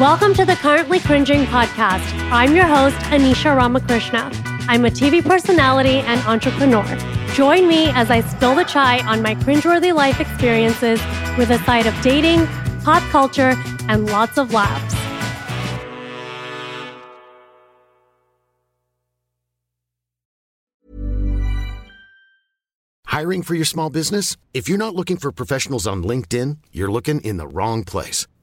Welcome to the Currently Cringing podcast. I'm your host, Anisha Ramakrishna. I'm a TV personality and entrepreneur. Join me as I spill the chai on my cringeworthy life experiences with a side of dating, pop culture, and lots of laughs. Hiring for your small business? If you're not looking for professionals on LinkedIn, you're looking in the wrong place.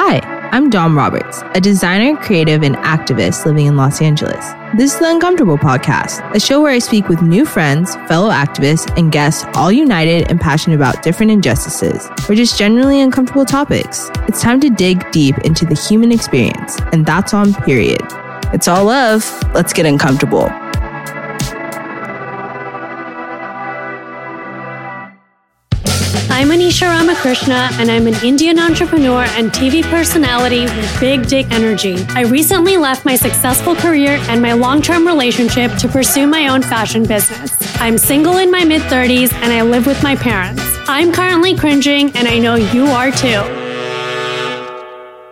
Hi, I'm Dom Roberts, a designer, creative, and activist living in Los Angeles. This is the Uncomfortable Podcast, a show where I speak with new friends, fellow activists, and guests, all united and passionate about different injustices or just generally uncomfortable topics. It's time to dig deep into the human experience, and that's on period. It's all love. Let's get uncomfortable. I'm Anisha Ramakrishna, and I'm an Indian entrepreneur and TV personality with big dick energy. I recently left my successful career and my long term relationship to pursue my own fashion business. I'm single in my mid 30s and I live with my parents. I'm currently cringing, and I know you are too.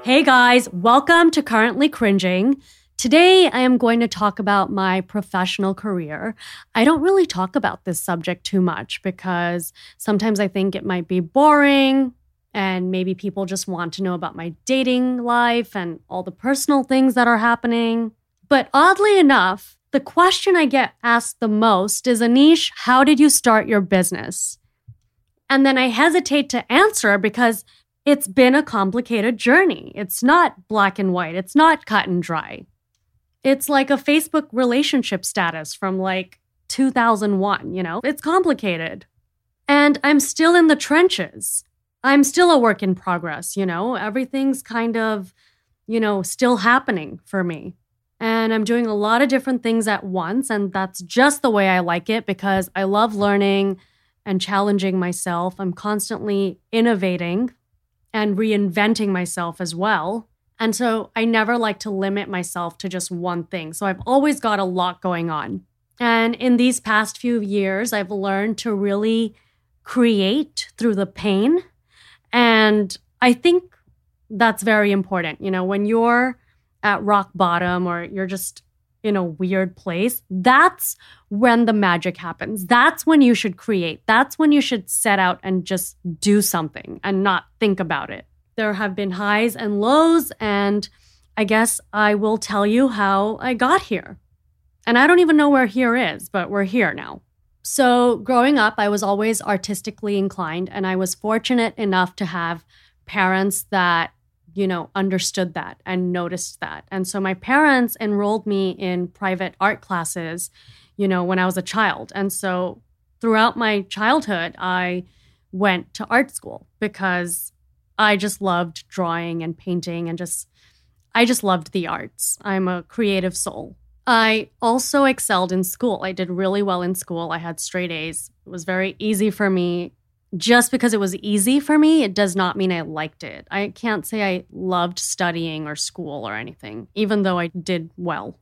Hey guys, welcome to Currently Cringing. Today, I am going to talk about my professional career. I don't really talk about this subject too much because sometimes I think it might be boring and maybe people just want to know about my dating life and all the personal things that are happening. But oddly enough, the question I get asked the most is Anish, how did you start your business? And then I hesitate to answer because it's been a complicated journey. It's not black and white, it's not cut and dry. It's like a Facebook relationship status from like 2001, you know? It's complicated. And I'm still in the trenches. I'm still a work in progress, you know? Everything's kind of, you know, still happening for me. And I'm doing a lot of different things at once. And that's just the way I like it because I love learning and challenging myself. I'm constantly innovating and reinventing myself as well. And so I never like to limit myself to just one thing. So I've always got a lot going on. And in these past few years, I've learned to really create through the pain. And I think that's very important. You know, when you're at rock bottom or you're just in a weird place, that's when the magic happens. That's when you should create. That's when you should set out and just do something and not think about it. There have been highs and lows, and I guess I will tell you how I got here. And I don't even know where here is, but we're here now. So, growing up, I was always artistically inclined, and I was fortunate enough to have parents that, you know, understood that and noticed that. And so, my parents enrolled me in private art classes, you know, when I was a child. And so, throughout my childhood, I went to art school because I just loved drawing and painting and just, I just loved the arts. I'm a creative soul. I also excelled in school. I did really well in school. I had straight A's. It was very easy for me just because it was easy for me, it does not mean I liked it. I can't say I loved studying or school or anything, even though I did well.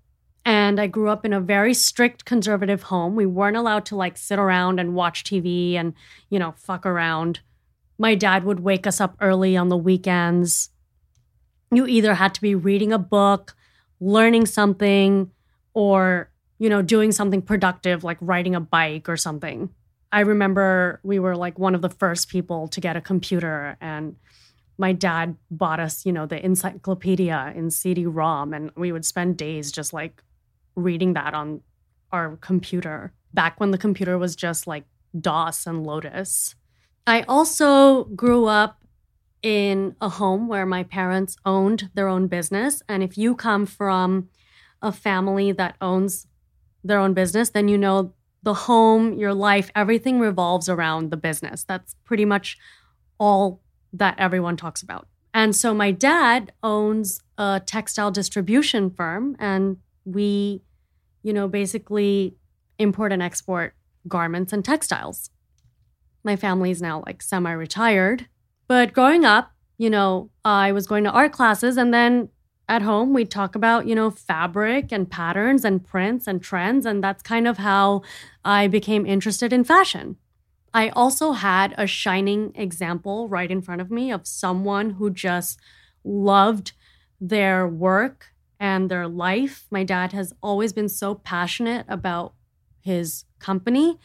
And I grew up in a very strict conservative home. We weren't allowed to like sit around and watch TV and, you know, fuck around. My dad would wake us up early on the weekends. You either had to be reading a book, learning something, or, you know, doing something productive like riding a bike or something. I remember we were like one of the first people to get a computer and my dad bought us, you know, the encyclopedia in CD-ROM and we would spend days just like reading that on our computer back when the computer was just like DOS and Lotus. I also grew up in a home where my parents owned their own business and if you come from a family that owns their own business, then you know the home, your life, everything revolves around the business. That's pretty much all that everyone talks about. And so my dad owns a textile distribution firm and we, you know, basically import and export garments and textiles. My family is now like semi retired. But growing up, you know, I was going to art classes and then at home we'd talk about you know fabric and patterns and prints and trends and that's kind of how i became interested in fashion i also had a shining example right in front of me of someone who just loved their work and their life my dad has always been so passionate about his company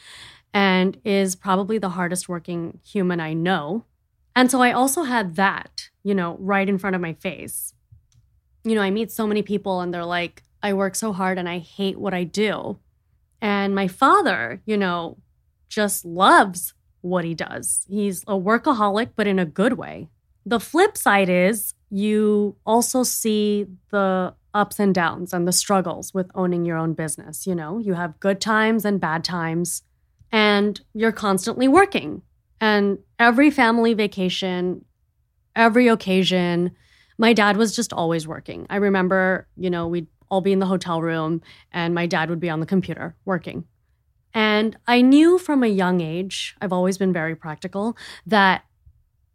and is probably the hardest working human i know and so i also had that you know right in front of my face you know, I meet so many people and they're like, I work so hard and I hate what I do. And my father, you know, just loves what he does. He's a workaholic, but in a good way. The flip side is you also see the ups and downs and the struggles with owning your own business. You know, you have good times and bad times, and you're constantly working. And every family vacation, every occasion, my dad was just always working. I remember, you know, we'd all be in the hotel room and my dad would be on the computer working. And I knew from a young age, I've always been very practical, that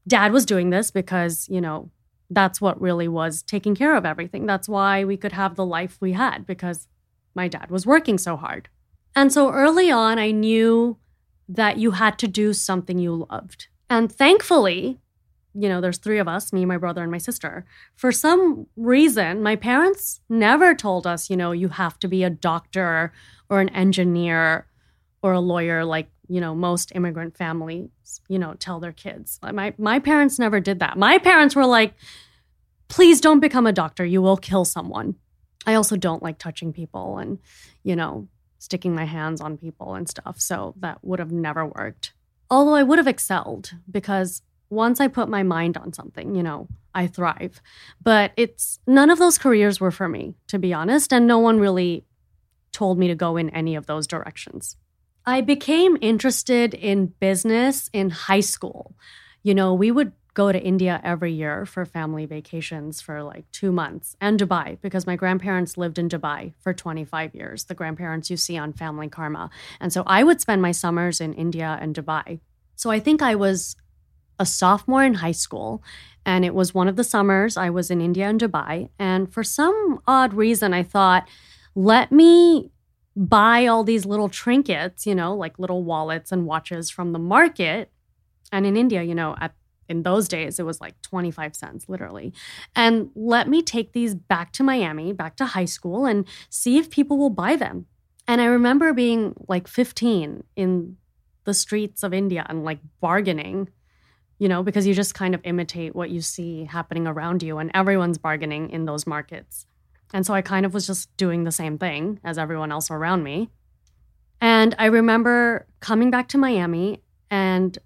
dad was doing this because, you know, that's what really was taking care of everything. That's why we could have the life we had because my dad was working so hard. And so early on, I knew that you had to do something you loved. And thankfully, you know, there's three of us me, my brother, and my sister. For some reason, my parents never told us, you know, you have to be a doctor or an engineer or a lawyer like, you know, most immigrant families, you know, tell their kids. My, my parents never did that. My parents were like, please don't become a doctor. You will kill someone. I also don't like touching people and, you know, sticking my hands on people and stuff. So that would have never worked. Although I would have excelled because once I put my mind on something, you know, I thrive. But it's none of those careers were for me, to be honest, and no one really told me to go in any of those directions. I became interested in business in high school. You know, we would go to India every year for family vacations for like two months and Dubai because my grandparents lived in Dubai for 25 years, the grandparents you see on Family Karma. And so I would spend my summers in India and Dubai. So I think I was a sophomore in high school. And it was one of the summers I was in India and Dubai. And for some odd reason, I thought, let me buy all these little trinkets, you know, like little wallets and watches from the market. And in India, you know, at in those days it was like 25 cents literally and let me take these back to miami back to high school and see if people will buy them and i remember being like 15 in the streets of india and like bargaining you know, because you just kind of imitate what you see happening around you, and everyone's bargaining in those markets. And so I kind of was just doing the same thing as everyone else around me. And I remember coming back to Miami and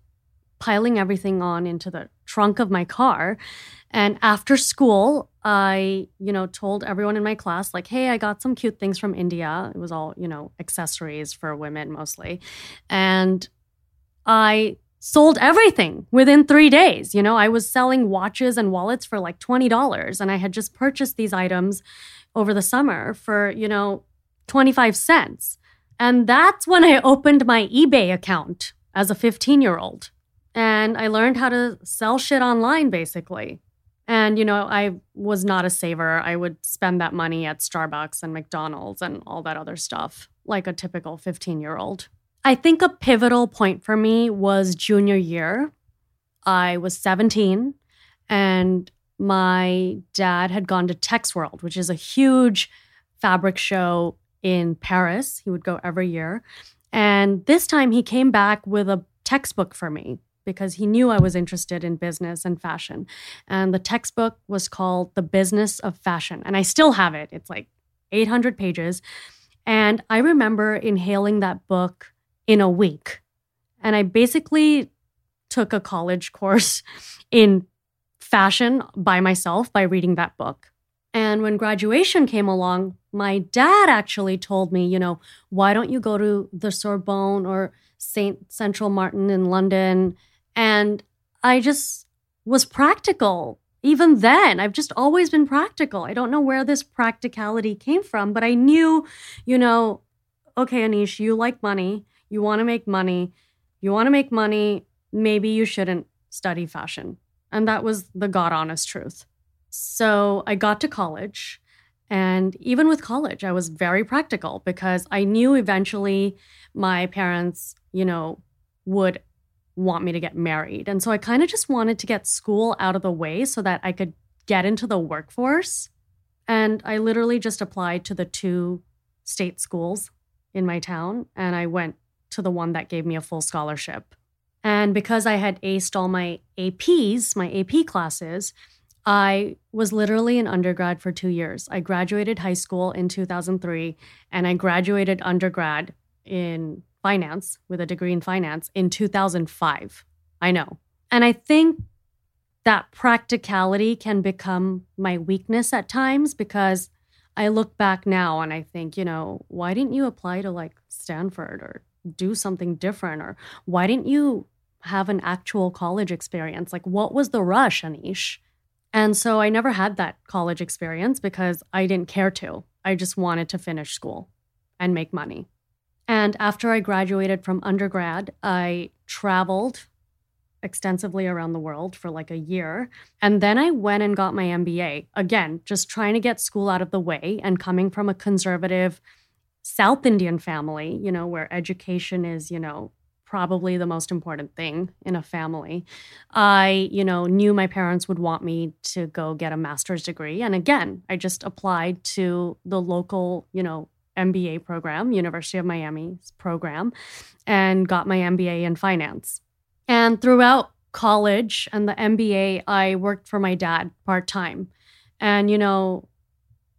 piling everything on into the trunk of my car. And after school, I, you know, told everyone in my class, like, hey, I got some cute things from India. It was all, you know, accessories for women mostly. And I sold everything within three days. You know, I was selling watches and wallets for like $20, and I had just purchased these items over the summer for, you know, 25 cents. And that's when I opened my eBay account as a 15 year old. And I learned how to sell shit online basically. And, you know, I was not a saver. I would spend that money at Starbucks and McDonald's and all that other stuff, like a typical 15 year old. I think a pivotal point for me was junior year. I was 17 and my dad had gone to Texworld, which is a huge fabric show in Paris. He would go every year. And this time he came back with a textbook for me because he knew I was interested in business and fashion. And the textbook was called The Business of Fashion. And I still have it. It's like 800 pages. And I remember inhaling that book in a week. And I basically took a college course in fashion by myself by reading that book. And when graduation came along, my dad actually told me, you know, why don't you go to the Sorbonne or St. Central Martin in London and I just was practical. Even then, I've just always been practical. I don't know where this practicality came from, but I knew, you know, okay, Anish, you like money. You want to make money. You want to make money. Maybe you shouldn't study fashion. And that was the God honest truth. So I got to college. And even with college, I was very practical because I knew eventually my parents, you know, would want me to get married. And so I kind of just wanted to get school out of the way so that I could get into the workforce. And I literally just applied to the two state schools in my town and I went to the one that gave me a full scholarship. And because I had aced all my APs, my AP classes, I was literally an undergrad for two years. I graduated high school in 2003 and I graduated undergrad in finance with a degree in finance in 2005. I know. And I think that practicality can become my weakness at times because I look back now and I think, you know, why didn't you apply to like Stanford or do something different? Or why didn't you have an actual college experience? Like, what was the rush, Anish? And so I never had that college experience because I didn't care to. I just wanted to finish school and make money. And after I graduated from undergrad, I traveled extensively around the world for like a year. And then I went and got my MBA. Again, just trying to get school out of the way and coming from a conservative South Indian family, you know, where education is, you know, probably the most important thing in a family. I, you know, knew my parents would want me to go get a master's degree. And again, I just applied to the local, you know, MBA program, University of Miami's program, and got my MBA in finance. And throughout college and the MBA, I worked for my dad part time. And, you know,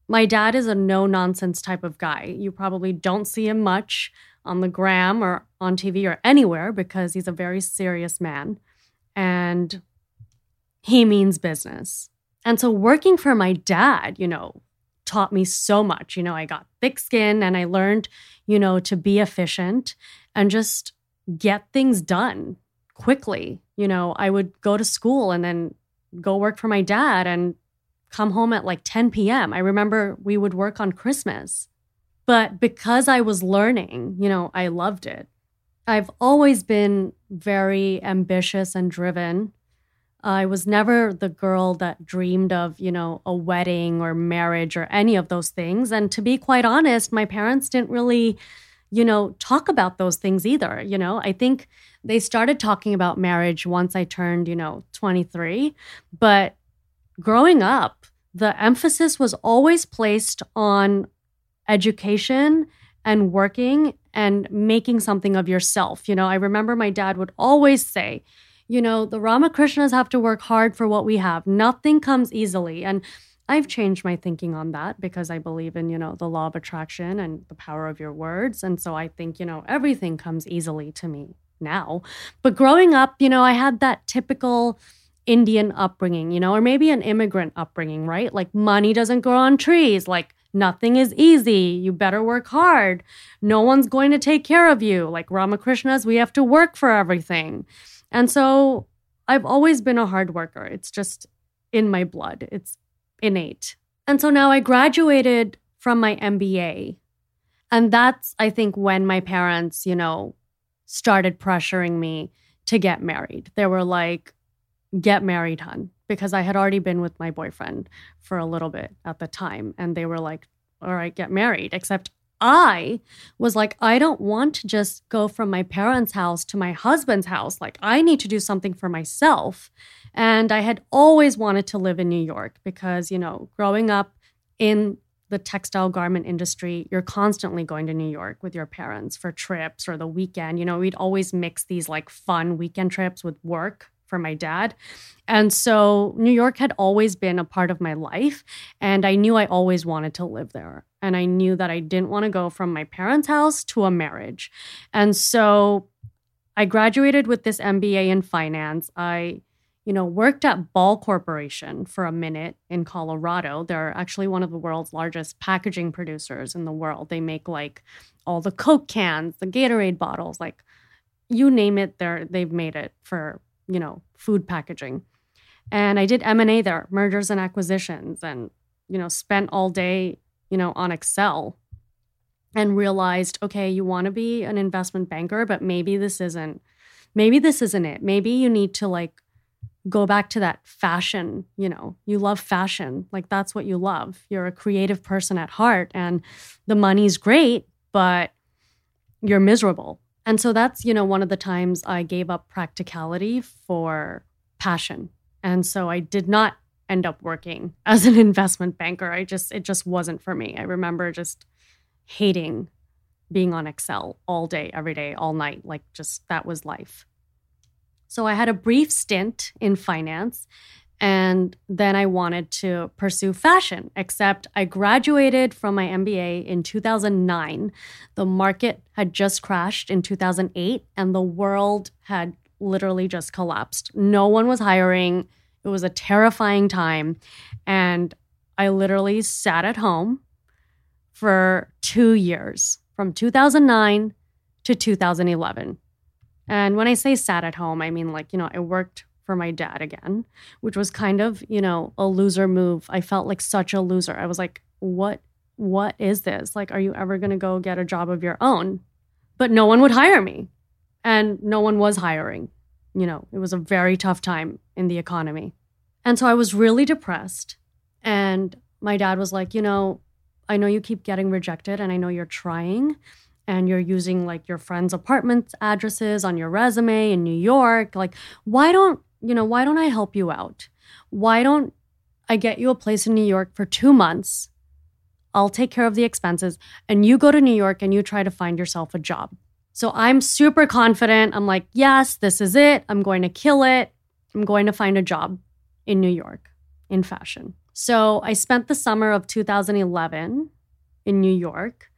my dad is a no nonsense type of guy. You probably don't see him much on the gram or on TV or anywhere because he's a very serious man and he means business. And so working for my dad, you know, taught me so much. You know, I got thick skin and I learned, you know, to be efficient and just get things done quickly. You know, I would go to school and then go work for my dad and come home at like 10 p.m. I remember we would work on Christmas. But because I was learning, you know, I loved it. I've always been very ambitious and driven. I was never the girl that dreamed of, you know, a wedding or marriage or any of those things. And to be quite honest, my parents didn't really, you know, talk about those things either. You know, I think they started talking about marriage once I turned, you know, 23. But growing up, the emphasis was always placed on education and working and making something of yourself. You know, I remember my dad would always say, you know, the Ramakrishnas have to work hard for what we have. Nothing comes easily. And I've changed my thinking on that because I believe in, you know, the law of attraction and the power of your words. And so I think, you know, everything comes easily to me now. But growing up, you know, I had that typical Indian upbringing, you know, or maybe an immigrant upbringing, right? Like money doesn't grow on trees. Like nothing is easy. You better work hard. No one's going to take care of you. Like Ramakrishna's, we have to work for everything. And so I've always been a hard worker. It's just in my blood, it's innate. And so now I graduated from my MBA. And that's, I think, when my parents, you know, started pressuring me to get married. They were like, get married, hun, because I had already been with my boyfriend for a little bit at the time. And they were like, all right, get married. Except I was like, I don't want to just go from my parents' house to my husband's house. Like, I need to do something for myself. And I had always wanted to live in New York because, you know, growing up in the textile garment industry, you're constantly going to New York with your parents for trips or the weekend. You know, we'd always mix these like fun weekend trips with work for my dad. And so New York had always been a part of my life. And I knew I always wanted to live there. And I knew that I didn't want to go from my parents' house to a marriage. And so I graduated with this MBA in finance. I you know, worked at Ball Corporation for a minute in Colorado. They're actually one of the world's largest packaging producers in the world. They make like all the Coke cans, the Gatorade bottles, like you name it, they're they've made it for, you know, food packaging. And I did M&A there, mergers and acquisitions and, you know, spent all day, you know, on Excel and realized, okay, you want to be an investment banker, but maybe this isn't maybe this isn't it. Maybe you need to like go back to that fashion, you know, you love fashion. Like that's what you love. You're a creative person at heart and the money's great, but you're miserable. And so that's, you know, one of the times I gave up practicality for passion. And so I did not end up working as an investment banker. I just it just wasn't for me. I remember just hating being on Excel all day, every day, all night. Like just that was life. So I had a brief stint in finance and then I wanted to pursue fashion, except I graduated from my MBA in 2009. The market had just crashed in 2008 and the world had literally just collapsed. No one was hiring. It was a terrifying time. And I literally sat at home for two years from 2009 to 2011. And when I say sat at home, I mean like, you know, I worked for my dad again, which was kind of, you know, a loser move. I felt like such a loser. I was like, what what is this? Like are you ever going to go get a job of your own? But no one would hire me. And no one was hiring. You know, it was a very tough time in the economy. And so I was really depressed. And my dad was like, you know, I know you keep getting rejected and I know you're trying, and you're using like your friends' apartment addresses on your resume in New York, like why don't, you know, why don't I help you out? Why don't I get you a place in New York for 2 months? I'll take care of the expenses and you go to New York and you try to find yourself a job. So I'm super confident. I'm like, "Yes, this is it. I'm going to kill it. I'm going to find a job in New York in fashion." So I spent the summer of 2011 in New York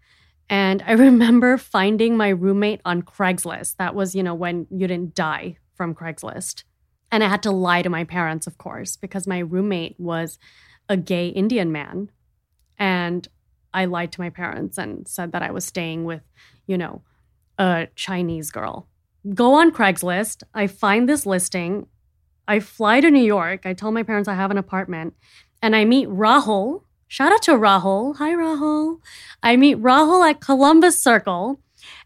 and I remember finding my roommate on Craigslist. That was, you know, when you didn't die from Craigslist. And I had to lie to my parents, of course, because my roommate was a gay Indian man. And I lied to my parents and said that I was staying with, you know, a Chinese girl. Go on Craigslist. I find this listing. I fly to New York. I tell my parents I have an apartment. And I meet Rahul, Shout out to Rahul. Hi, Rahul. I meet Rahul at Columbus Circle,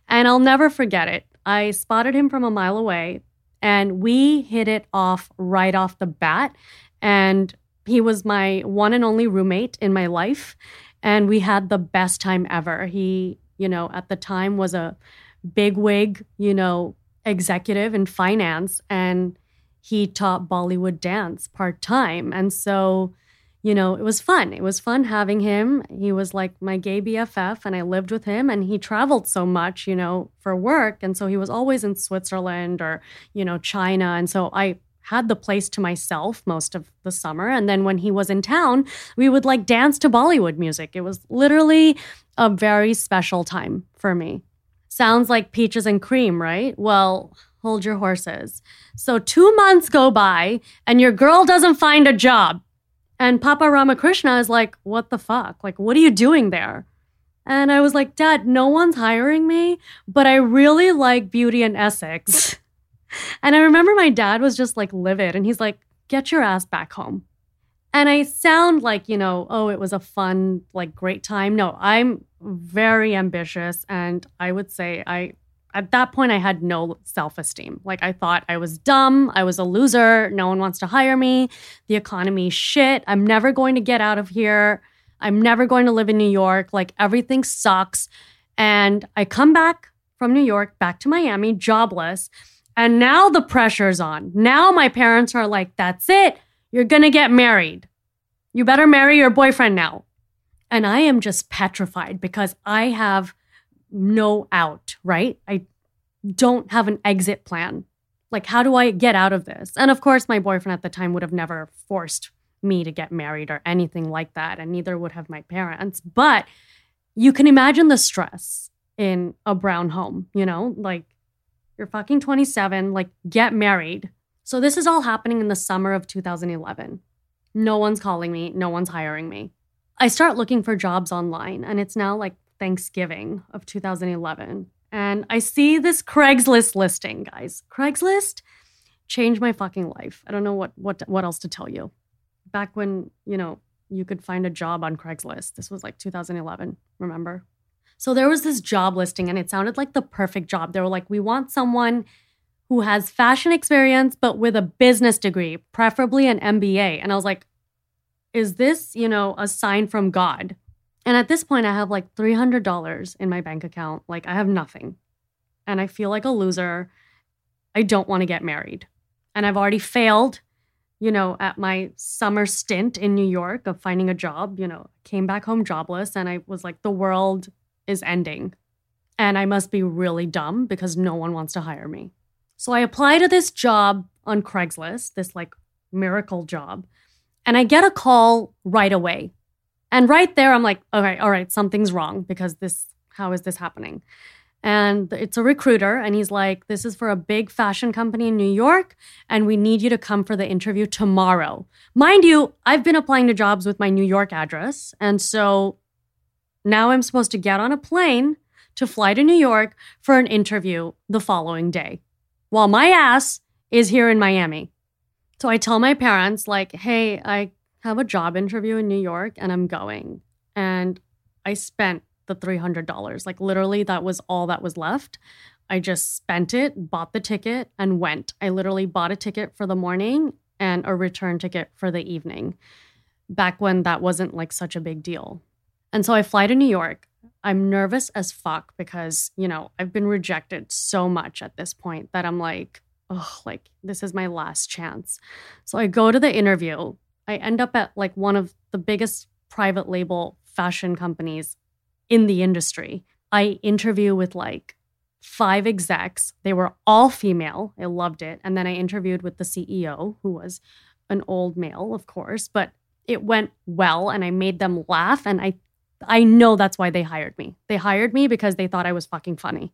and I'll never forget it. I spotted him from a mile away, and we hit it off right off the bat. And he was my one and only roommate in my life, and we had the best time ever. He, you know, at the time was a big wig, you know, executive in finance, and he taught Bollywood dance part time. And so, you know, it was fun. It was fun having him. He was like my gay BFF, and I lived with him. And he traveled so much, you know, for work. And so he was always in Switzerland or, you know, China. And so I had the place to myself most of the summer. And then when he was in town, we would like dance to Bollywood music. It was literally a very special time for me. Sounds like peaches and cream, right? Well, hold your horses. So, two months go by and your girl doesn't find a job. And Papa Ramakrishna is like, What the fuck? Like, what are you doing there? And I was like, Dad, no one's hiring me, but I really like Beauty & Essex. and I remember my dad was just like livid and he's like, Get your ass back home. And I sound like, you know, oh, it was a fun, like great time. No, I'm very ambitious and I would say I at that point, I had no self esteem. Like, I thought I was dumb. I was a loser. No one wants to hire me. The economy shit. I'm never going to get out of here. I'm never going to live in New York. Like, everything sucks. And I come back from New York back to Miami, jobless. And now the pressure's on. Now my parents are like, that's it. You're to get married. You better marry your boyfriend now. And I am just petrified because I have no out, right? I don't have an exit plan. Like, how do I get out of this? And of course, my boyfriend at the time would have never forced me to get married or anything like that. And neither would have my parents. But you can imagine the stress in a brown home, you know, like you're fucking 27, like get married. So this is all happening in the summer of 2011. No one's calling me, no one's hiring me. I start looking for jobs online, and it's now like Thanksgiving of 2011. And I see this Craigslist listing, guys. Craigslist changed my fucking life. I don't know what what what else to tell you. Back when, you know, you could find a job on Craigslist. This was like 2011, remember? So there was this job listing and it sounded like the perfect job. They were like, "We want someone who has fashion experience but with a business degree, preferably an MBA." And I was like, "Is this, you know, a sign from God?" And at this point, I have like $300 in my bank account. Like, I have nothing. And I feel like a loser. I don't want to get married. And I've already failed, you know, at my summer stint in New York of finding a job. You know, came back home jobless. And I was like, the world is ending. And I must be really dumb because no one wants to hire me. So I apply to this job on Craigslist, this like miracle job. And I get a call right away and right there, I'm like, okay, all right, something's wrong because this, how is this happening? And it's a recruiter, and he's like, this is for a big fashion company in New York, and we need you to come for the interview tomorrow. Mind you, I've been applying to jobs with my New York address. And so now I'm supposed to get on a plane to fly to New York for an interview the following day while my ass is here in Miami. So I tell my parents, like, hey, I have a job interview in New York and I'm going. And I spent the $300. Like literally, that was all that was left. I just spent it, bought the ticket, and went. I literally bought a ticket for the morning and a return ticket for the evening back when that wasn't like such a big deal. And so I fly to New York. I'm nervous as fuck because, you know, I've been rejected so much at this point that I'm like, oh, like this is my last chance. So I go to the interview I end up at like one of the biggest private label fashion companies in the industry. I interview with like five execs. They were all female. I loved it. And then I interviewed with the CEO, who was an old male, of course, but it went well and I made them laugh and I I know that's why they hired me. They hired me because they thought I was fucking funny.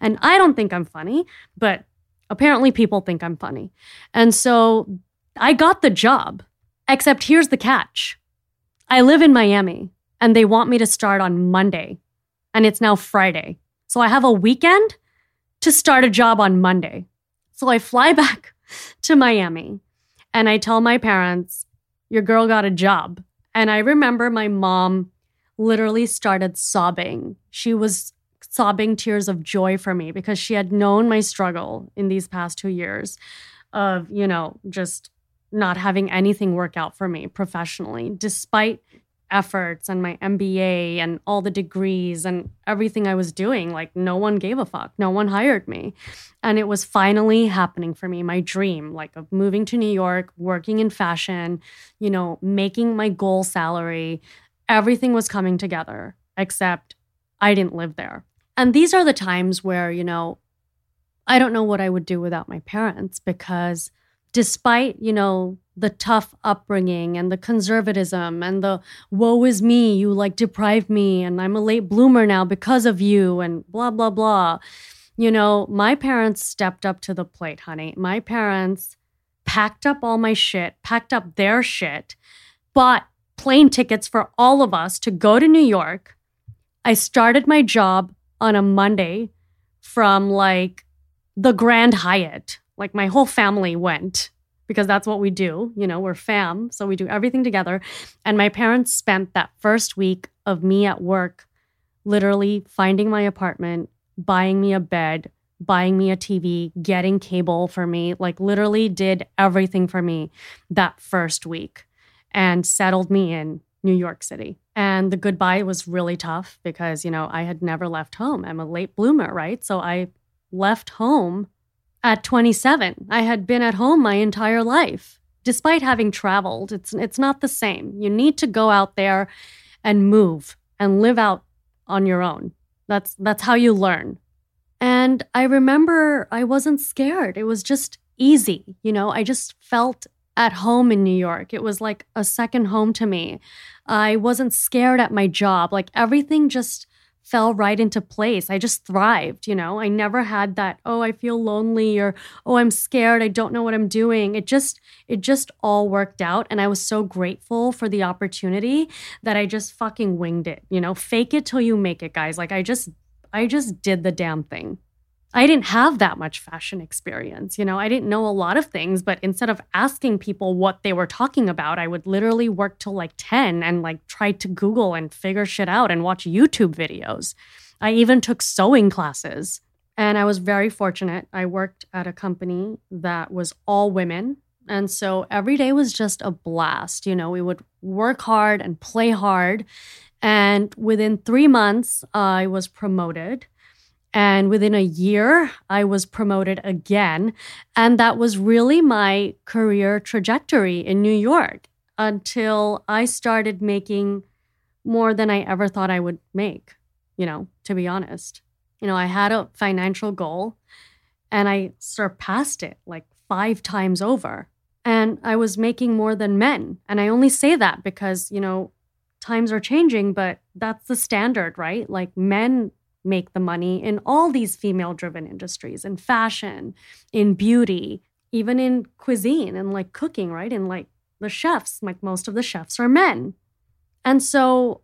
And I don't think I'm funny, but apparently people think I'm funny. And so I got the job. Except here's the catch I live in Miami and they want me to start on Monday, and it's now Friday. So I have a weekend to start a job on Monday. So I fly back to Miami and I tell my parents, Your girl got a job. And I remember my mom literally started sobbing. She was sobbing tears of joy for me because she had known my struggle in these past two years of, you know, just not having anything work out for me professionally, despite efforts and my MBA and all the degrees and everything I was doing. Like, no one gave a fuck. No one hired me. And it was finally happening for me, my dream, like of moving to New York, working in fashion, you know, making my goal salary. Everything was coming together, except I didn't live there. And these are the times where, you know, I don't know what I would do without my parents because despite, you know, the tough upbringing and the conservatism and the woe is me, you like deprived me and I'm a late bloomer now because of you and blah, blah, blah. You know, my parents stepped up to the plate, honey. My parents packed up all my shit, packed up their shit, bought plane tickets for all of us to go to New York. I started my job on a Monday from like the Grand Hyatt like my whole family went because that's what we do. You know, we're fam. So we do everything together. And my parents spent that first week of me at work literally finding my apartment, buying me a bed, buying me a TV, getting cable for me, like literally did everything for me that first week and settled me in New York City. And the goodbye was really tough because, you know, I had never left home. I'm a late bloomer, right? So I left home at 27. I had been at home my entire life. Despite having traveled, it's it's not the same. You need to go out there and move and live out on your own. That's that's how you learn. And I remember I wasn't scared. It was just easy. You know, I just felt at home in New York. It was like a second home to me. I wasn't scared at my job. Like everything just fell right into place. I just thrived, you know. I never had that, oh, I feel lonely or oh, I'm scared, I don't know what I'm doing. It just it just all worked out and I was so grateful for the opportunity that I just fucking winged it, you know. Fake it till you make it, guys. Like I just I just did the damn thing. I didn't have that much fashion experience. You know, I didn't know a lot of things, but instead of asking people what they were talking about, I would literally work till like 10 and like try to Google and figure shit out and watch YouTube videos. I even took sewing classes. And I was very fortunate. I worked at a company that was all women. And so every day was just a blast. You know, we would work hard and play hard. And within three months, I was promoted and within a year, I was promoted again. And that was really my career trajectory in New York until I started making more than I ever thought I would make, you know, to be honest. You know, I had a financial goal and I surpassed it like five times over. And I was making more than men. And I only say that because, you know, times are changing, but that's the standard, right? Like men make the money in all these female driven industries in fashion, in beauty, even in cuisine and like cooking, right? And like the chefs, like most of the chefs are men. And so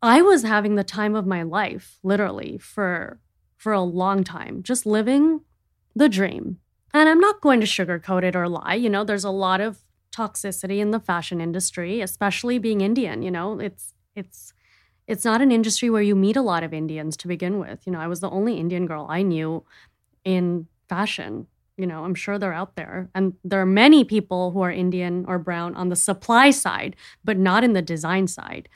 I was having the time of my life, literally, for for a long time, just living the dream. And I'm not going to sugarcoat it or lie. You know, there's a lot of toxicity in the fashion industry, especially being Indian. You know, it's it's it's not an industry where you meet a lot of Indians to begin with. You know, I was the only Indian girl I knew in fashion. You know, I'm sure they're out there. And there are many people who are Indian or brown on the supply side, but not in the design side.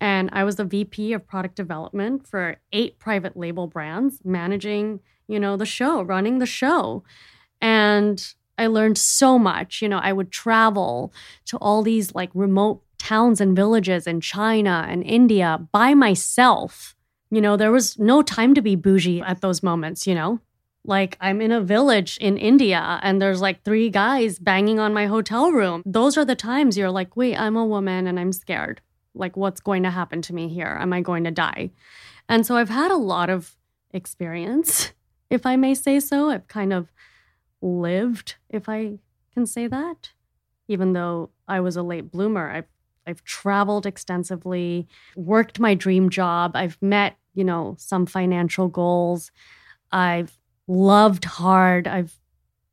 And I was the VP of product development for eight private label brands, managing, you know, the show, running the show. And I learned so much. You know, I would travel to all these like remote towns and villages in China and India by myself. You know, there was no time to be bougie at those moments, you know? Like, I'm in a village in India and there's like three guys banging on my hotel room. Those are the times you're like, wait, I'm a woman and I'm scared. Like, what's going to happen to me here? Am I going to die? And so I've had a lot of experience, if I may say so. I've kind of lived, if I can say that. Even though I was a late bloomer, I've I've traveled extensively, worked my dream job. I've met, you know, some financial goals. I've loved hard. I've,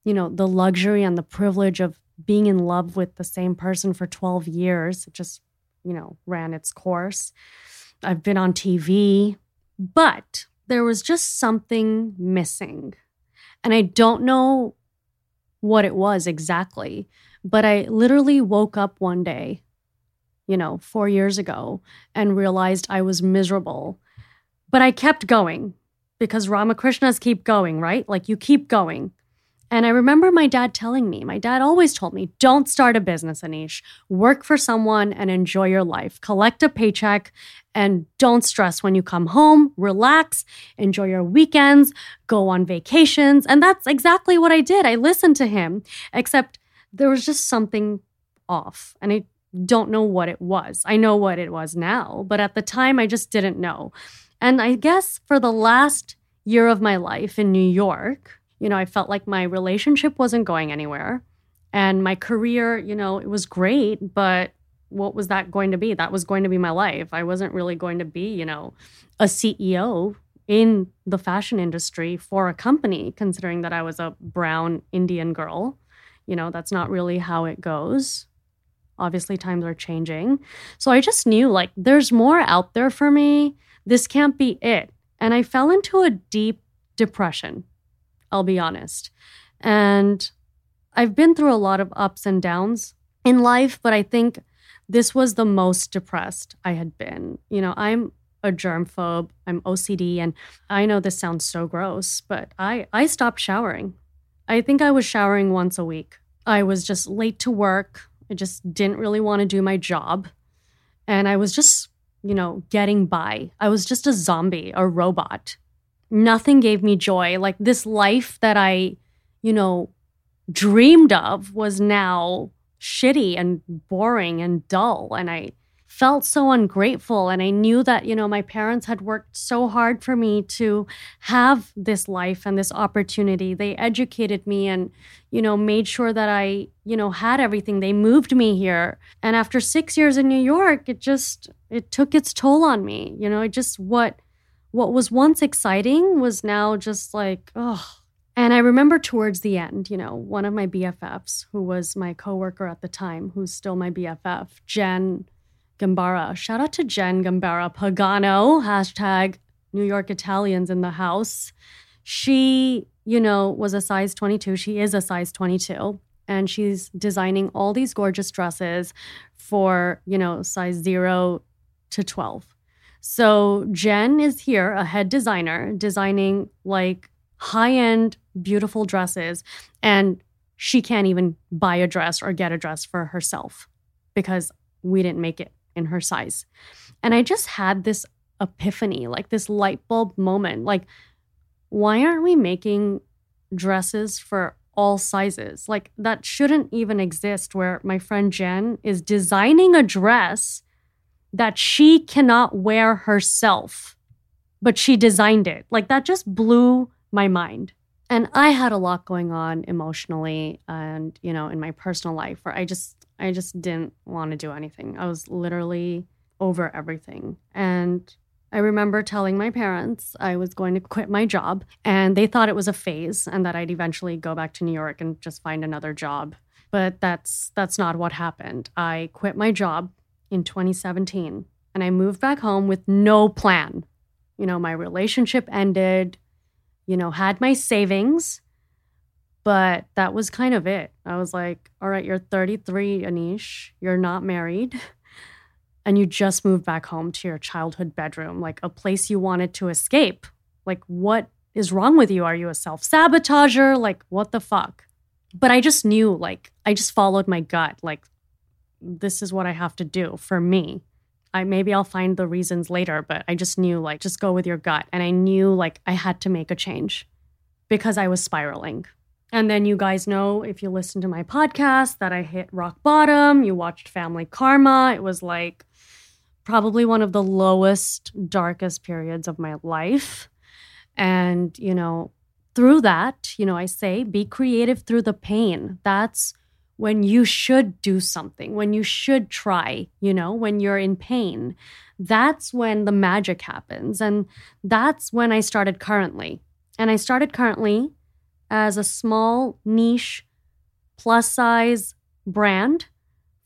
you know, the luxury and the privilege of being in love with the same person for 12 years. It just, you know, ran its course. I've been on TV, but there was just something missing. And I don't know what it was exactly, but I literally woke up one day you know, four years ago and realized I was miserable. But I kept going because Ramakrishnas keep going, right? Like you keep going. And I remember my dad telling me, my dad always told me, don't start a business, Anish. Work for someone and enjoy your life. Collect a paycheck and don't stress when you come home. Relax, enjoy your weekends, go on vacations. And that's exactly what I did. I listened to him, except there was just something off. And I don't know what it was. I know what it was now, but at the time I just didn't know. And I guess for the last year of my life in New York, you know, I felt like my relationship wasn't going anywhere. And my career, you know, it was great, but what was that going to be? That was going to be my life. I wasn't really going to be, you know, a CEO in the fashion industry for a company, considering that I was a brown Indian girl. You know, that's not really how it goes. Obviously, times are changing. So I just knew like there's more out there for me. This can't be it. And I fell into a deep depression. I'll be honest. And I've been through a lot of ups and downs in life, but I think this was the most depressed I had been. You know, I'm a germ phobe, I'm OCD, and I know this sounds so gross, but I, I stopped showering. I think I was showering once a week. I was just late to work. I just didn't really want to do my job. And I was just, you know, getting by. I was just a zombie, a robot. Nothing gave me joy. Like this life that I, you know, dreamed of was now shitty and boring and dull. And I felt so ungrateful. And I knew that, you know, my parents had worked so hard for me to have this life and this opportunity. They educated me and, you know, made sure that I, you know, had everything. They moved me here. And after six years in New York, it just, it took its toll on me. You know, it just, what, what was once exciting was now just like, oh, and I remember towards the end, you know, one of my BFFs, who was my coworker at the time, who's still my BFF, Jen Gambara. Shout out to Jen Gambara Pagano, hashtag New York Italians in the house. She, you know, was a size 22. She is a size 22. And she's designing all these gorgeous dresses for, you know, size zero to 12. So Jen is here, a head designer, designing like high end, beautiful dresses. And she can't even buy a dress or get a dress for herself because we didn't make it in her size. And I just had this epiphany, like this light bulb moment. Like, why aren't we making dresses for all sizes? Like, that shouldn't even exist where my friend Jen is designing a dress that she cannot wear herself, but she designed it. Like, that just blew my mind. And I had a lot going on emotionally and, you know, in my personal life where I just I just didn't want to do anything. I was literally over everything. And I remember telling my parents I was going to quit my job, and they thought it was a phase and that I'd eventually go back to New York and just find another job. But that's that's not what happened. I quit my job in 2017 and I moved back home with no plan. You know, my relationship ended, you know, had my savings, but that was kind of it. I was like, all right, you're 33, Anisha. You're not married. And you just moved back home to your childhood bedroom, like a place you wanted to escape. Like, what is wrong with you? Are you a self sabotager? Like, what the fuck? But I just knew, like, I just followed my gut. Like, this is what I have to do for me. I maybe I'll find the reasons later, but I just knew, like, just go with your gut. And I knew, like, I had to make a change because I was spiraling. And then you guys know if you listen to my podcast that I hit rock bottom. You watched Family Karma. It was like probably one of the lowest, darkest periods of my life. And, you know, through that, you know, I say be creative through the pain. That's when you should do something, when you should try, you know, when you're in pain. That's when the magic happens. And that's when I started currently. And I started currently as a small niche plus size brand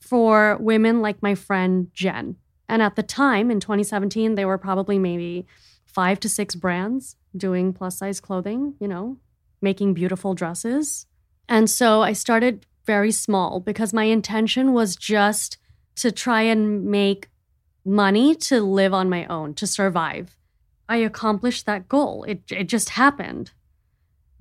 for women like my friend Jen. And at the time in 2017, there were probably maybe five to six brands doing plus size clothing, you know, making beautiful dresses. And so I started very small because my intention was just to try and make money to live on my own, to survive. I accomplished that goal. It, it just happened.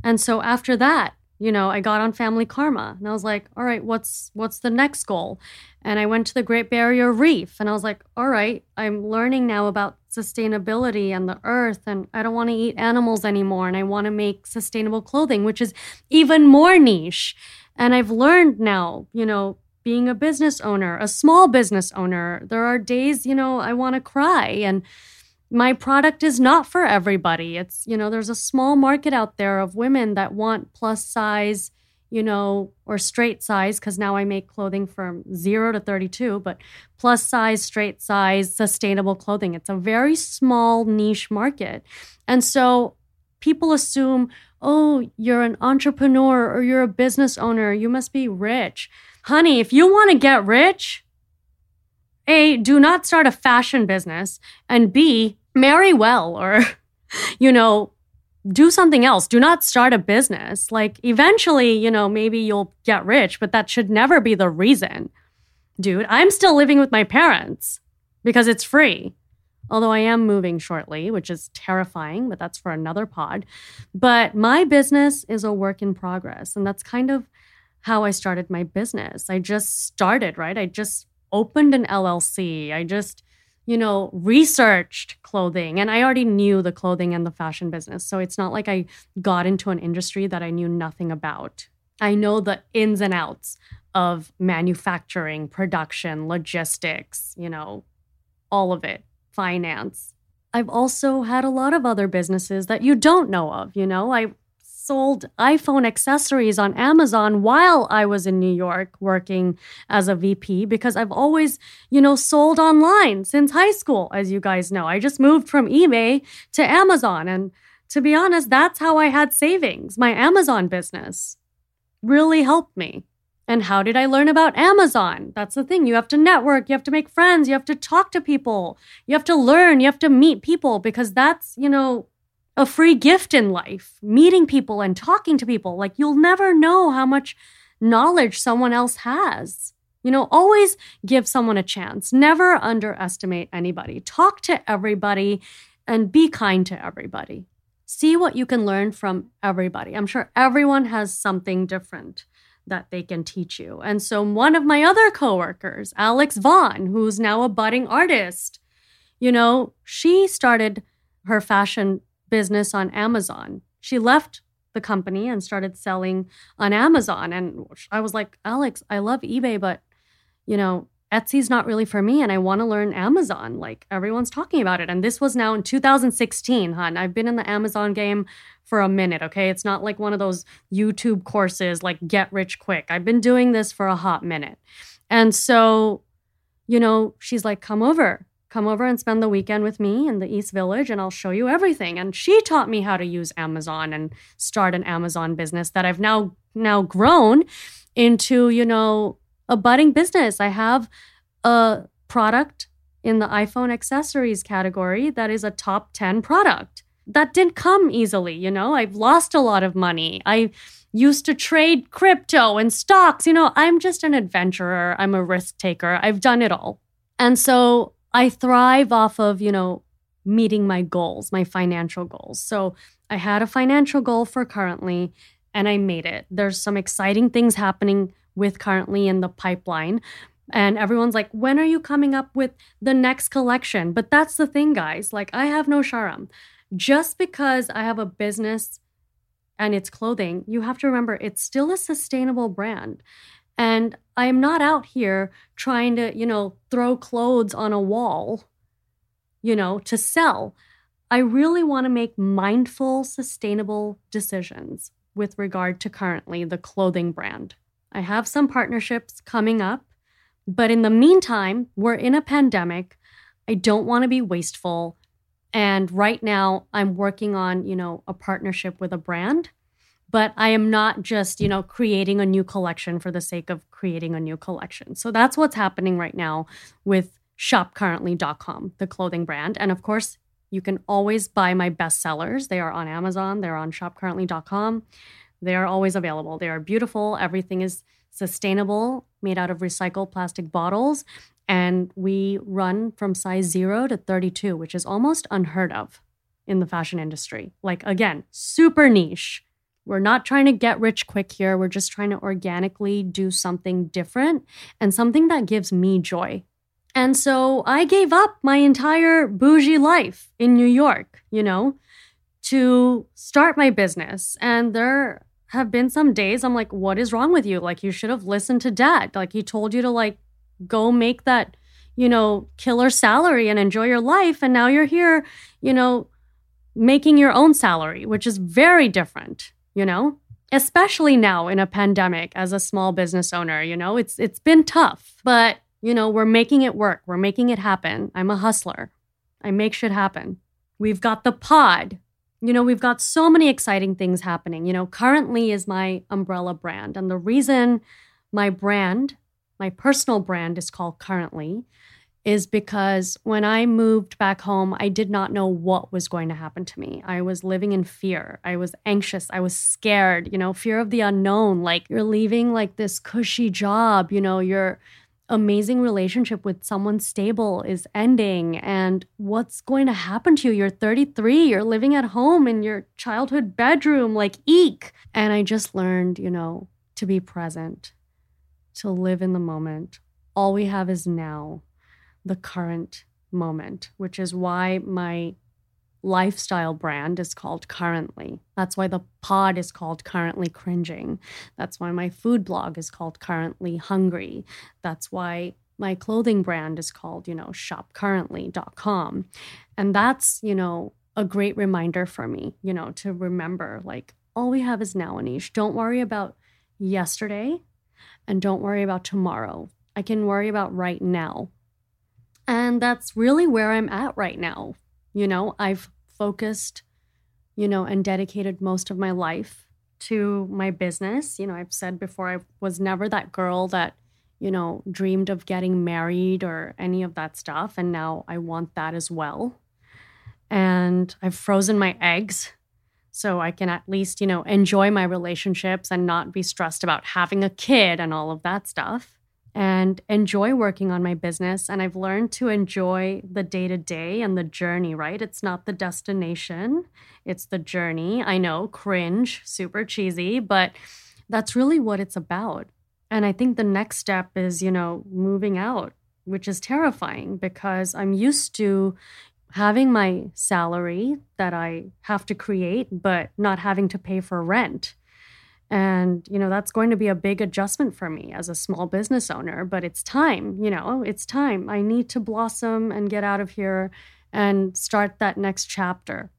And so after that, you know, I got on Family Karma and I was like, all right, what's what's the next goal? And I went to the Great Barrier Reef and I was like, all right, I'm learning now about sustainability and the earth and I don't want to eat animals anymore and I want to make sustainable clothing, which is even more niche. And I've learned now, you know, being a business owner, a small business owner, there are days, you know, I want to cry and my product is not for everybody. It's, you know, there's a small market out there of women that want plus size, you know, or straight size, because now I make clothing from zero to 32, but plus size, straight size, sustainable clothing. It's a very small niche market. And so people assume, oh, you're an entrepreneur or you're a business owner, you must be rich. Honey, if you want to get rich, a, do not start a fashion business, and B, marry well or, you know, do something else. Do not start a business. Like eventually, you know, maybe you'll get rich, but that should never be the reason. Dude, I'm still living with my parents because it's free. Although I am moving shortly, which is terrifying, but that's for another pod. But my business is a work in progress. And that's kind of how I started my business. I just started, right? I just opened an LLC. I just you know, researched clothing and I already knew the clothing and the fashion business. So it's not like I got into an industry that I knew nothing about. I know the ins and outs of manufacturing, production, logistics, you know, all of it, finance. I've also had a lot of other businesses that you don't know of, you know. I sold iPhone accessories on Amazon while I was in New York working as a VP because I've always, you know, sold online since high school, as you guys know. I just moved from eBay to Amazon. And to be honest, that's how I had savings. My Amazon business really helped me. And how did I learn about Amazon? That's the thing. You have to network, you have to make friends, you have to talk to people, you have to learn, you have to meet people because that's, you know, a free gift in life, meeting people and talking to people. Like you'll never know how much knowledge someone else has. You know, always give someone a chance. Never underestimate anybody. Talk to everybody and be kind to everybody. See what you can learn from everybody. I'm sure everyone has something different that they can teach you. And so, one of my other coworkers, Alex Vaughn, who's now a budding artist, you know, she started her fashion business on Amazon. She left the company and started selling on Amazon. And I was like, Alex, I love eBay, but you know, Etsy's not really for me and I want to learn Amazon. Like everyone's talking about it. And this was now in 2016, hon. I've been in the Amazon game for a minute, okay? It's not like one of those YouTube courses like get rich quick. I've been doing this for a hot minute. And so, you know, she's like, come over come over and spend the weekend with me in the East Village and I'll show you everything. And she taught me how to use Amazon and start an Amazon business that I've now now grown into, you know, a budding business. I have a product in the iPhone accessories category that is a top 10 product. That didn't come easily, you know. I've lost a lot of money. I used to trade crypto and stocks. You know, I'm just an adventurer. I'm a risk taker. I've done it all. And so I thrive off of, you know, meeting my goals, my financial goals. So I had a financial goal for currently and I made it. There's some exciting things happening with currently in the pipeline. And everyone's like, when are you coming up with the next collection? But that's the thing, guys. Like, I have no sharam. Just because I have a business and it's clothing, you have to remember it's still a sustainable brand. And I am not out here trying to, you know, throw clothes on a wall, you know, to sell. I really want to make mindful, sustainable decisions with regard to currently the clothing brand. I have some partnerships coming up, but in the meantime, we're in a pandemic. I don't want to be wasteful. And right now, I'm working on, you know, a partnership with a brand but I am not just, you know, creating a new collection for the sake of creating a new collection. So that's what's happening right now with shopcurrently.com, the clothing brand. And of course, you can always buy my bestsellers. They are on Amazon, they're on shopcurrently.com. They are always available. They are beautiful. Everything is sustainable, made out of recycled plastic bottles. And we run from size zero to 32, which is almost unheard of in the fashion industry. Like, again, super niche we're not trying to get rich quick here. We're just trying to organically do something different and something that gives me joy. And so I gave up my entire bougie life in New York, you know, to start my business. And there have been some days I'm like, what is wrong with you? Like, you should have listened to dad. Like, he told you to, like, go make that, you know, killer salary and enjoy your life. And now you're here, you know, making your own salary, which is very different you know? Especially now in a pandemic as a small business owner, you know, it's it's been tough, but you know, we're making it work. We're making it happen. I'm a hustler. I make shit happen. We've got the pod. You know, we've got so many exciting things happening. You know, currently is my umbrella brand. And the reason my brand, my personal brand is called currently is because when I moved back home, I did not know what was going to happen to me. I was living in fear. I was anxious. I was scared, you know, fear of the unknown. Like you're leaving like this cushy job, you know, your amazing relationship with someone stable is ending and what's going to happen to you? You're 33, you're living at home in your childhood bedroom, like eek. And I just learned, you know, to be present, to live in the moment. All we have is now the current moment, which is why my lifestyle brand is called Currently. That's why the pod is called Currently Cringing. That's why my food blog is called Currently Hungry. That's why my clothing brand is called, you know, shopcurrently.com. And that's, you know, a great reminder for me, you know, to remember like all we have is now, Anisha. Don't worry about yesterday and don't worry about tomorrow. I can worry about right now. And that's really where I'm at right now. You know, I've focused, you know, and dedicated most of my life to my business. You know, I've said before, I was never that girl that, you know, dreamed of getting married or any of that stuff. And now I want that as well. And I've frozen my eggs so I can at least, you know, enjoy my relationships and not be stressed about having a kid and all of that stuff and enjoy working on my business. And I've learned to enjoy the day to day and the journey, right? It's not the destination, it's the journey. I know, cringe, super cheesy, but that's really what it's about. And I think the next step is, you know, moving out, which is terrifying because I'm used to having my salary that I have to create, but not having to pay for rent. And, you know, that's going to be a big adjustment for me as a small business owner, but it's time, you know, it's time. I need to blossom and get out of here and start that next chapter.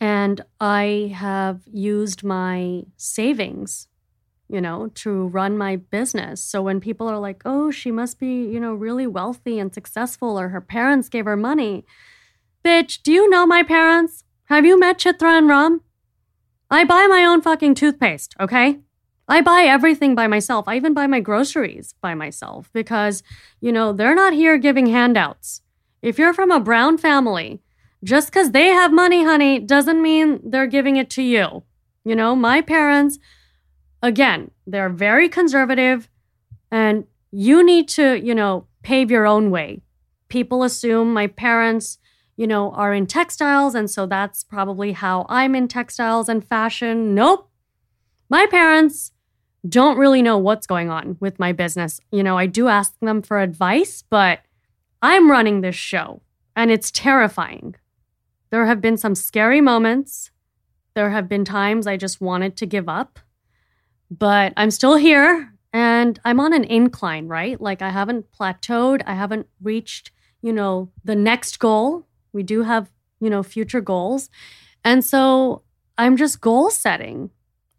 And I have used my savings, you know, to run my business. So when people are like, oh, she must be, you know, really wealthy and successful, or her parents gave her money. Bitch, do you know my parents? Have you met Chitra and Ram? I buy my own fucking toothpaste, okay? I buy everything by myself. I even buy my groceries by myself because, you know, they're not here giving handouts. If you're from a brown family, just because they have money, honey, doesn't mean they're giving it to you. You know, my parents, again, they're very conservative and you need to, you know, pave your own way. People assume my parents you know, are in textiles. And so that's probably how I'm in textiles and fashion. Nope. My parents don't really know what's going on with my business. You know, I do ask them for advice, but I'm running this show and it's terrifying. There have been some scary moments. There have been times I just wanted to give up, but I'm still here and I'm on an incline, right? Like I haven't plateaued, I haven't reached, you know, the next goal. We do have, you know, future goals. And so I'm just goal setting.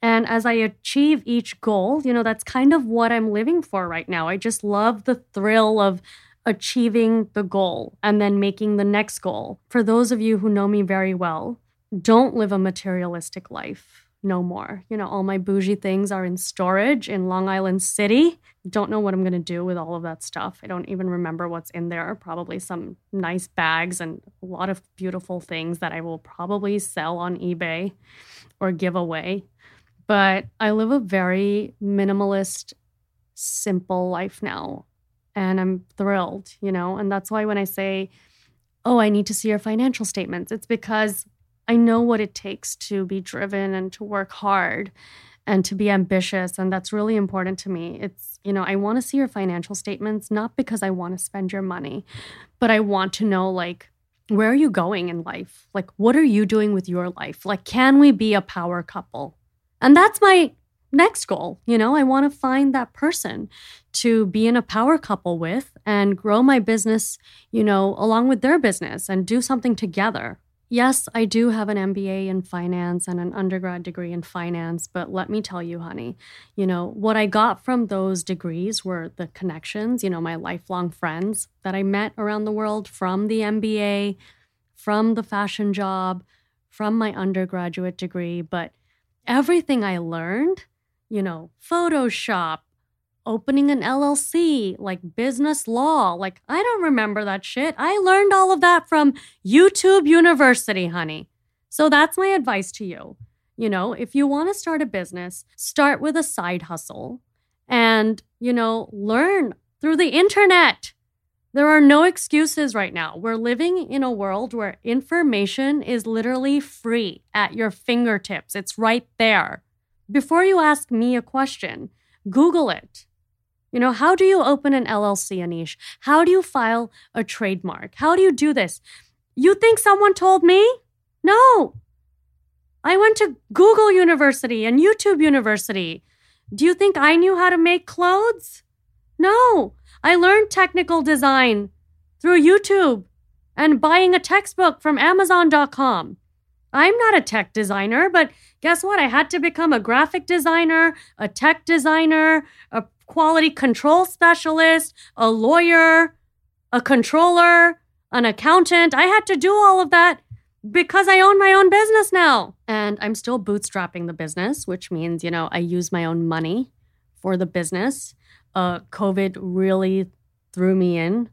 And as I achieve each goal, you know, that's kind of what I'm living for right now. I just love the thrill of achieving the goal and then making the next goal. For those of you who know me very well, don't live a materialistic life no more. You know, all my bougie things are in storage in Long Island City. Don't know what I'm going to do with all of that stuff. I don't even remember what's in there. Probably some nice bags and a lot of beautiful things that I will probably sell on eBay or give away. But I live a very minimalist, simple life now. And I'm thrilled, you know? And that's why when I say, oh, I need to see your financial statements, it's because I know what it takes to be driven and to work hard and to be ambitious. And that's really important to me. It's, you know, I want to see your financial statements, not because I want to spend your money, but I want to know, like, where are you going in life? Like, what are you doing with your life? Like, can we be a power couple? And that's my next goal. You know, I want to find that person to be in a power couple with and grow my business, you know, along with their business and do something together. Yes, I do have an MBA in finance and an undergrad degree in finance, but let me tell you, honey, you know, what I got from those degrees were the connections, you know, my lifelong friends that I met around the world from the MBA, from the fashion job, from my undergraduate degree. But everything I learned, you know, Photoshop, opening an LLC, like business law. Like, I don't remember that shit. I learned all of that from YouTube University, honey. So that's my advice to you. You know, if you want to start a business, start with a side hustle and, you know, learn through the internet. There are no excuses right now. We're living in a world where information is literally free at your fingertips. It's right there. Before you ask me a question, Google it. You know, how do you open an LLC, Anisha? How do you file a trademark? How do you do this? You think someone told me? No. I went to Google University and YouTube University. Do you think I knew how to make clothes? No. I learned technical design through YouTube and buying a textbook from Amazon.com. I'm not a tech designer, but guess what? I had to become a graphic designer, a tech designer, a quality control specialist, a lawyer, a controller, an accountant. I had to do all of that because I own my own business now. And I'm still bootstrapping the business, which means, you know, I use my own money for the business. Uh, COVID really threw me in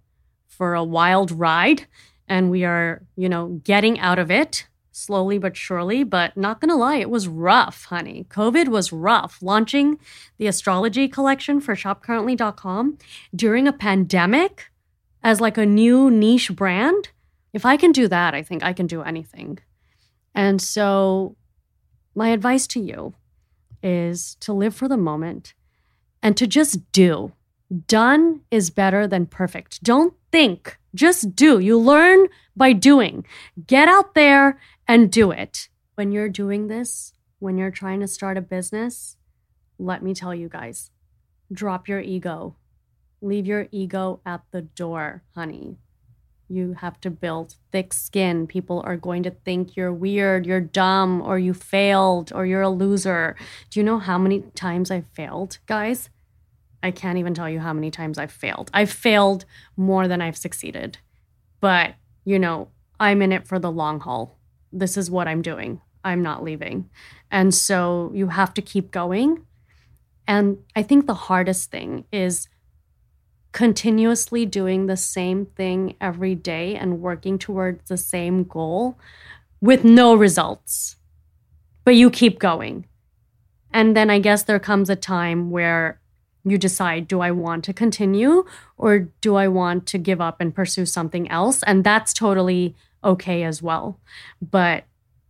for a wild ride, and we are, you know, getting out of it slowly but surely. But not gonna lie, it was rough, honey. COVID was rough. Launching the astrology collection for shopcurrently.com during a pandemic as like a new niche brand. If I can do that, I think I can do anything. And so, my advice to you is to live for the moment and to just do. Done is better than perfect. Don't think, just do. You learn by doing. Get out there and do it. When you're doing this, when you're trying to start a business, let me tell you guys drop your ego. Leave your ego at the door, honey. You have to build thick skin. People are going to think you're weird, you're dumb, or you failed, or you're a loser. Do you know how many times I failed, guys? I can't even tell you how many times I've failed. I've failed more than I've succeeded. But, you know, I'm in it for the long haul. This is what I'm doing. I'm not leaving. And so you have to keep going. And I think the hardest thing is continuously doing the same thing every day and working towards the same goal with no results. But you keep going. And then I guess there comes a time where you decide do I want to continue or do I want to give up and pursue something else? And that's totally okay as well. But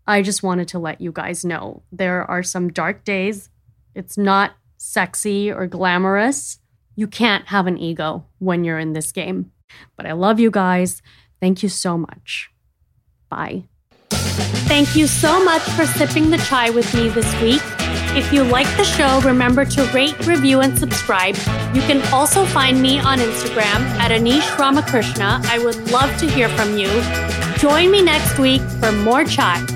I just wanted to let you guys know there are some dark days. It's not sexy or glamorous you can't have an ego when you're in this game. But I love you guys. Thank you so much. Bye. Thank you so much for sipping the chai with me this week. If you like the show, remember to rate, review, and subscribe. You can also find me on Instagram at Anisha Ramakrishna. I would love to hear from you. Join me next week for more chai.